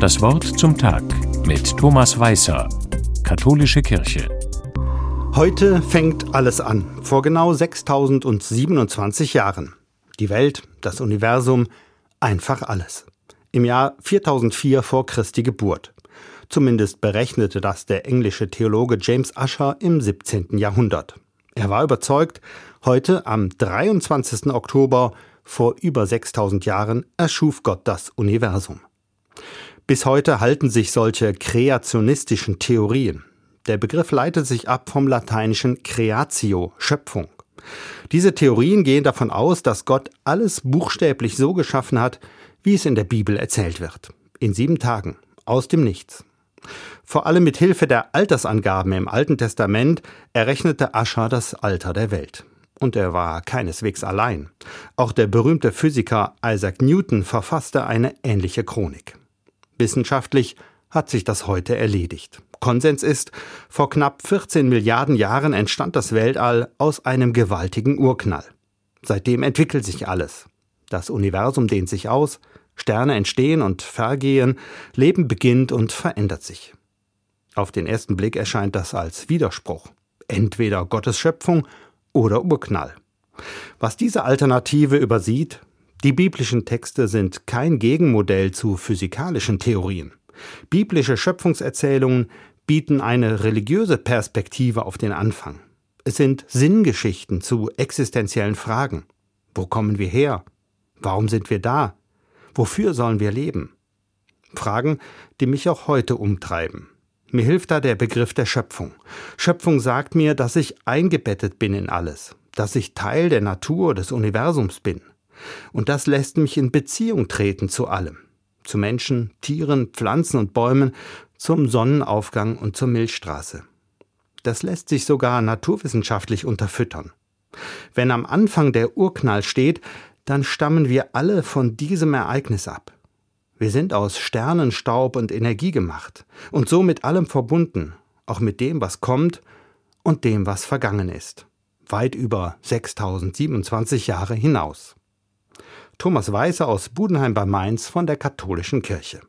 Das Wort zum Tag mit Thomas Weißer, Katholische Kirche. Heute fängt alles an, vor genau 6027 Jahren. Die Welt, das Universum, einfach alles. Im Jahr 4004 vor Christi Geburt. Zumindest berechnete das der englische Theologe James Usher im 17. Jahrhundert. Er war überzeugt, heute am 23. Oktober vor über 6000 Jahren erschuf Gott das Universum. Bis heute halten sich solche kreationistischen Theorien. Der Begriff leitet sich ab vom lateinischen creatio, Schöpfung. Diese Theorien gehen davon aus, dass Gott alles buchstäblich so geschaffen hat, wie es in der Bibel erzählt wird. In sieben Tagen, aus dem Nichts. Vor allem mit Hilfe der Altersangaben im Alten Testament errechnete Ascher das Alter der Welt. Und er war keineswegs allein. Auch der berühmte Physiker Isaac Newton verfasste eine ähnliche Chronik. Wissenschaftlich hat sich das heute erledigt. Konsens ist, vor knapp 14 Milliarden Jahren entstand das Weltall aus einem gewaltigen Urknall. Seitdem entwickelt sich alles. Das Universum dehnt sich aus, Sterne entstehen und vergehen, Leben beginnt und verändert sich. Auf den ersten Blick erscheint das als Widerspruch. Entweder Gottes Schöpfung oder Urknall. Was diese Alternative übersieht, die biblischen Texte sind kein Gegenmodell zu physikalischen Theorien. Biblische Schöpfungserzählungen bieten eine religiöse Perspektive auf den Anfang. Es sind Sinngeschichten zu existenziellen Fragen. Wo kommen wir her? Warum sind wir da? Wofür sollen wir leben? Fragen, die mich auch heute umtreiben. Mir hilft da der Begriff der Schöpfung. Schöpfung sagt mir, dass ich eingebettet bin in alles, dass ich Teil der Natur des Universums bin. Und das lässt mich in Beziehung treten zu allem. Zu Menschen, Tieren, Pflanzen und Bäumen, zum Sonnenaufgang und zur Milchstraße. Das lässt sich sogar naturwissenschaftlich unterfüttern. Wenn am Anfang der Urknall steht, dann stammen wir alle von diesem Ereignis ab. Wir sind aus Sternenstaub und Energie gemacht und so mit allem verbunden, auch mit dem, was kommt und dem, was vergangen ist. Weit über 6027 Jahre hinaus. Thomas Weißer aus Budenheim bei Mainz von der Katholischen Kirche.